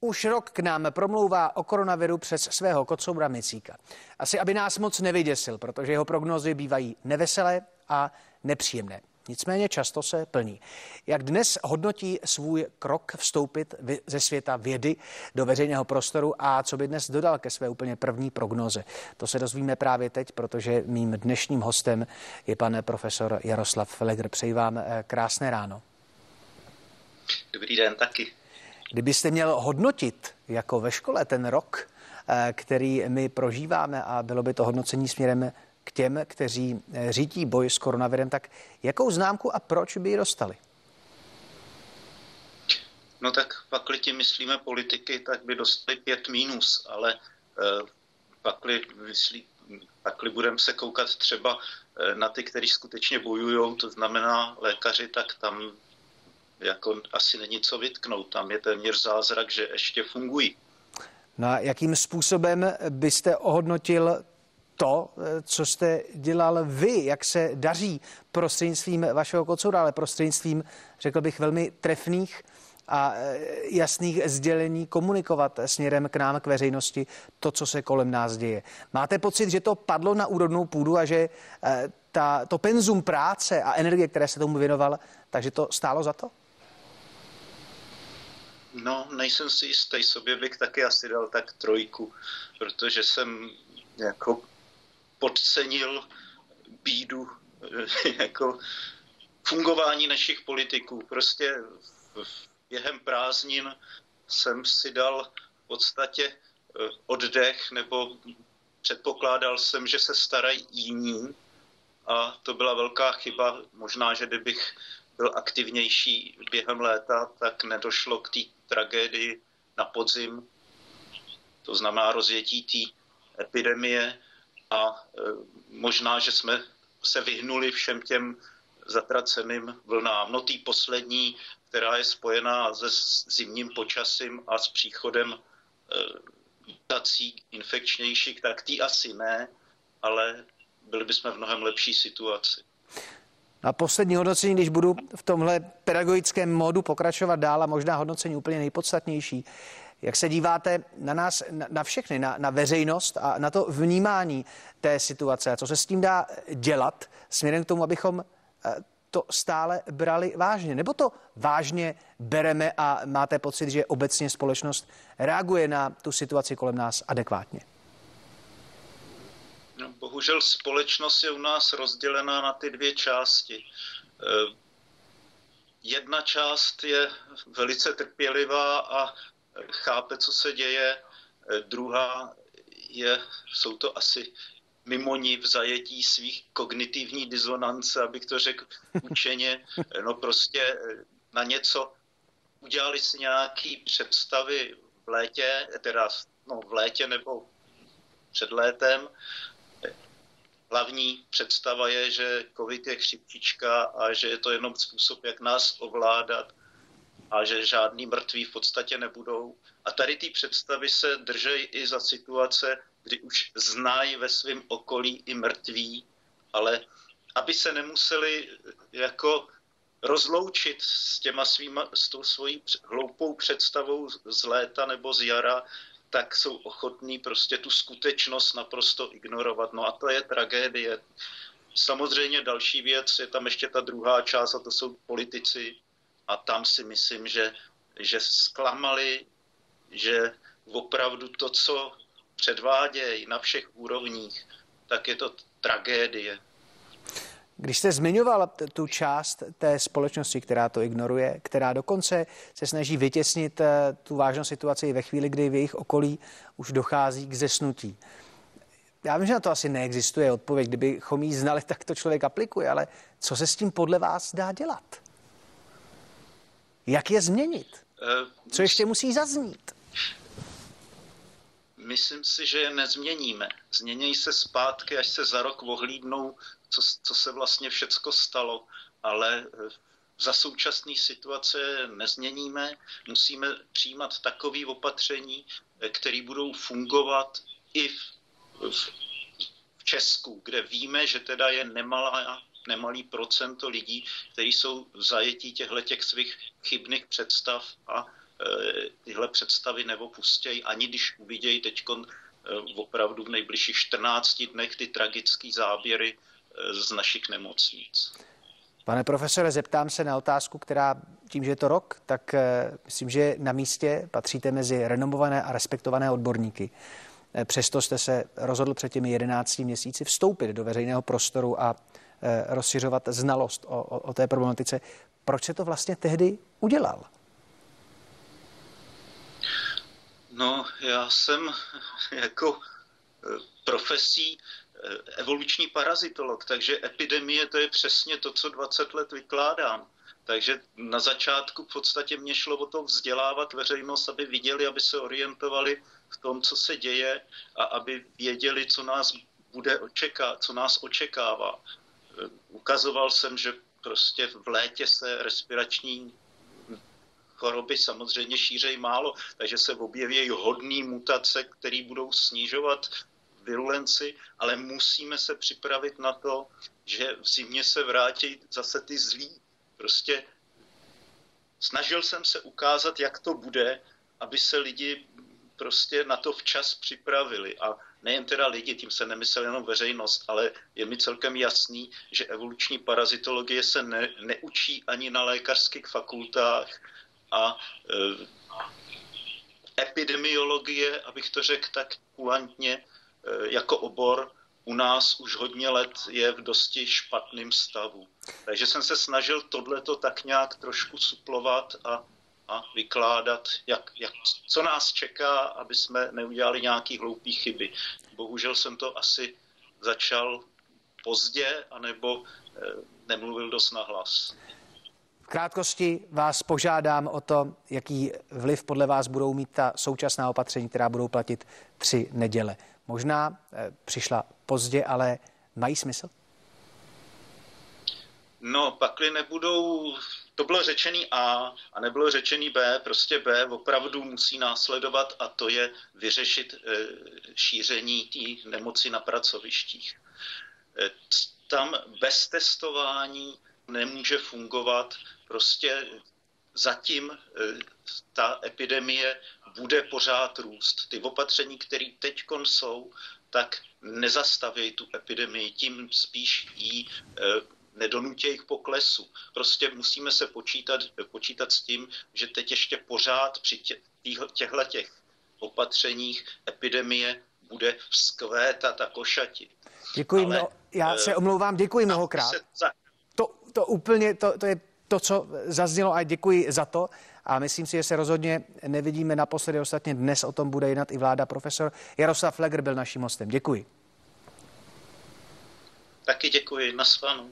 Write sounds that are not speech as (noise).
Už rok k nám promlouvá o koronaviru přes svého kocoura Micíka. Asi aby nás moc nevyděsil, protože jeho prognozy bývají neveselé a nepříjemné. Nicméně často se plní. Jak dnes hodnotí svůj krok vstoupit ze světa vědy do veřejného prostoru a co by dnes dodal ke své úplně první prognoze? To se dozvíme právě teď, protože mým dnešním hostem je pan profesor Jaroslav Felegr. Přeji vám eh, krásné ráno. Dobrý den taky. Kdybyste měl hodnotit jako ve škole ten rok, eh, který my prožíváme a bylo by to hodnocení směrem k těm, kteří eh, řídí boj s koronavirem, tak jakou známku a proč by ji dostali? No tak pakli tím myslíme politiky, tak by dostali pět mínus, ale eh, pakli, myslí, pakli budeme se koukat třeba na ty, kteří skutečně bojují, to znamená lékaři, tak tam jako asi není co vytknout. Tam je téměř zázrak, že ještě fungují. Na no jakým způsobem byste ohodnotil to, co jste dělal vy, jak se daří prostřednictvím vašeho kocura, ale prostřednictvím, řekl bych, velmi trefných a e, jasných sdělení komunikovat směrem k nám, k veřejnosti, to, co se kolem nás děje. Máte pocit, že to padlo na úrodnou půdu a že e, ta, to penzum práce a energie, které se tomu věnoval, takže to stálo za to? No, nejsem si jistý, sobě bych taky asi dal tak trojku, protože jsem jako podcenil bídu (laughs) jako fungování našich politiků. Prostě během prázdnin jsem si dal v podstatě eh, oddech, nebo předpokládal jsem, že se starají jiní a to byla velká chyba. Možná, že kdybych byl aktivnější během léta, tak nedošlo k té tragédii na podzim, to znamená rozjetí té epidemie a e, možná, že jsme se vyhnuli všem těm zatraceným vlnám. No tý poslední, která je spojená se zimním počasím a s příchodem e, mutací infekčnějších, tak tý asi ne, ale byli bychom v mnohem lepší situaci. A poslední hodnocení, když budu v tomhle pedagogickém módu pokračovat dál a možná hodnocení úplně nejpodstatnější. Jak se díváte na nás, na všechny, na, na veřejnost a na to vnímání té situace a co se s tím dá dělat směrem k tomu, abychom eh, to stále brali vážně? Nebo to vážně bereme a máte pocit, že obecně společnost reaguje na tu situaci kolem nás adekvátně? Bohužel společnost je u nás rozdělená na ty dvě části. Eh, jedna část je velice trpělivá a chápe, co se děje. Eh, druhá je, jsou to asi mimo ní v zajetí svých kognitivní disonance, abych to řekl učeně, eh, no prostě na něco udělali si nějaké představy v létě, teda no, v létě nebo před létem hlavní představa je, že covid je chřipčička a že je to jenom způsob, jak nás ovládat a že žádný mrtví v podstatě nebudou. A tady ty představy se držejí i za situace, kdy už znají ve svém okolí i mrtví, ale aby se nemuseli jako rozloučit s, těma svýma, s tou svojí hloupou představou z léta nebo z jara, tak jsou ochotní prostě tu skutečnost naprosto ignorovat. No a to je tragédie. Samozřejmě další věc je tam ještě ta druhá část a to jsou politici. A tam si myslím, že, že zklamali, že opravdu to, co předvádějí na všech úrovních, tak je to tragédie. Když jste zmiňoval tu část té společnosti, která to ignoruje, která dokonce se snaží vytěsnit eh, tu vážnou situaci ve chvíli, kdy v jejich okolí už dochází k zesnutí. Já vím, že na to asi neexistuje odpověď. Kdybychom ji znali, (laughs) tak to člověk aplikuje, ale co se s tím podle vás dá dělat? Jak je změnit? Eh, co ještě musí zaznít? Myslím si, že je nezměníme. Změnějí se zpátky, až se za rok ohlídnou co, co se vlastně všecko stalo, ale eh, za současné situace nezměníme. Musíme přijímat takové opatření, eh, které budou fungovat i v, v, v Česku, kde víme, že teda je nemalá, nemalý procento lidí, kteří jsou v zajetí těchto svých chybných představ a tyhle představy neopustějí, ani když uvidějí teď opravdu v nejbližších 14 dnech ty tragické záběry z našich nemocnic. Pane profesore, zeptám se na otázku, která tím, že je to rok, tak myslím, že na místě patříte mezi renomované a respektované odborníky. Eh, přesto jste se rozhodl před těmi 11 měsíci vstoupit do veřejného prostoru a eh, rozšiřovat znalost o, o, o té problematice. Proč se to vlastně tehdy udělal? No, já jsem (laughs) jako eh, profesí evoluční parazitolog, takže epidemie to je přesně to, co 20 let vykládám. Takže na začátku v podstatě mě šlo o to vzdělávat veřejnost, aby viděli, aby se orientovali v tom, co se děje a aby věděli, co nás bude očeká, co nás očekává. Ukazoval jsem, že prostě v létě se respirační choroby samozřejmě šířej málo, takže se objeví hodný mutace, které budou snižovat virulenci, ale musíme se připravit na to, že v zimě se vrátí zase ty zlí. Prostě snažil jsem se ukázat, jak to bude, aby se lidi prostě na to včas připravili. A nejen teda lidi, tím se nemyslel jenom veřejnost, ale je mi celkem jasný, že evoluční parazitologie se ne, neučí ani na lékařských fakultách a e, epidemiologie, abych to řekl tak kulantně, e, jako obor u nás už hodně let je v dosti špatném stavu. Takže jsem se snažil tohleto tak nějak trošku suplovat a a vykládat, jak, jak, co nás čeká, aby jsme neudělali nějaký hloupý chyby. Bohužel jsem to asi začal pozdě, anebo eh, nemluvil dost nahlas. Krátkosti vás požádám o to, jaký vliv podle vás budou mít ta současná opatření, která budou platit tři neděle. Možná eh, přišla pozdě, ale mají smysl? No, pakli nebudou to bylo řečený A a nebylo řečený B, prostě B opravdu musí následovat a to je vyřešit e, šíření té nemoci na pracovištích. E, tam bez testování nemůže fungovat, prostě zatím e, ta epidemie bude pořád růst. Ty opatření, které teď jsou, tak nezastaví tu epidemii, tím spíš ji nedonutějí k poklesu. Prostě musíme se počítat, počítat s tím, že teď ještě pořád při těchto těch opatřeních epidemie bude vzkvétat a košatit. Děkuji, Ale, mno, já se omlouvám, děkuji mnohokrát. To, to úplně, to, to je to, co zaznělo a děkuji za to. A myslím si, že se rozhodně nevidíme naposledy. Ostatně dnes o tom bude jednat i vláda. Profesor Jaroslav Flegr byl naším hostem. Děkuji. Taky děkuji. Nasvanou.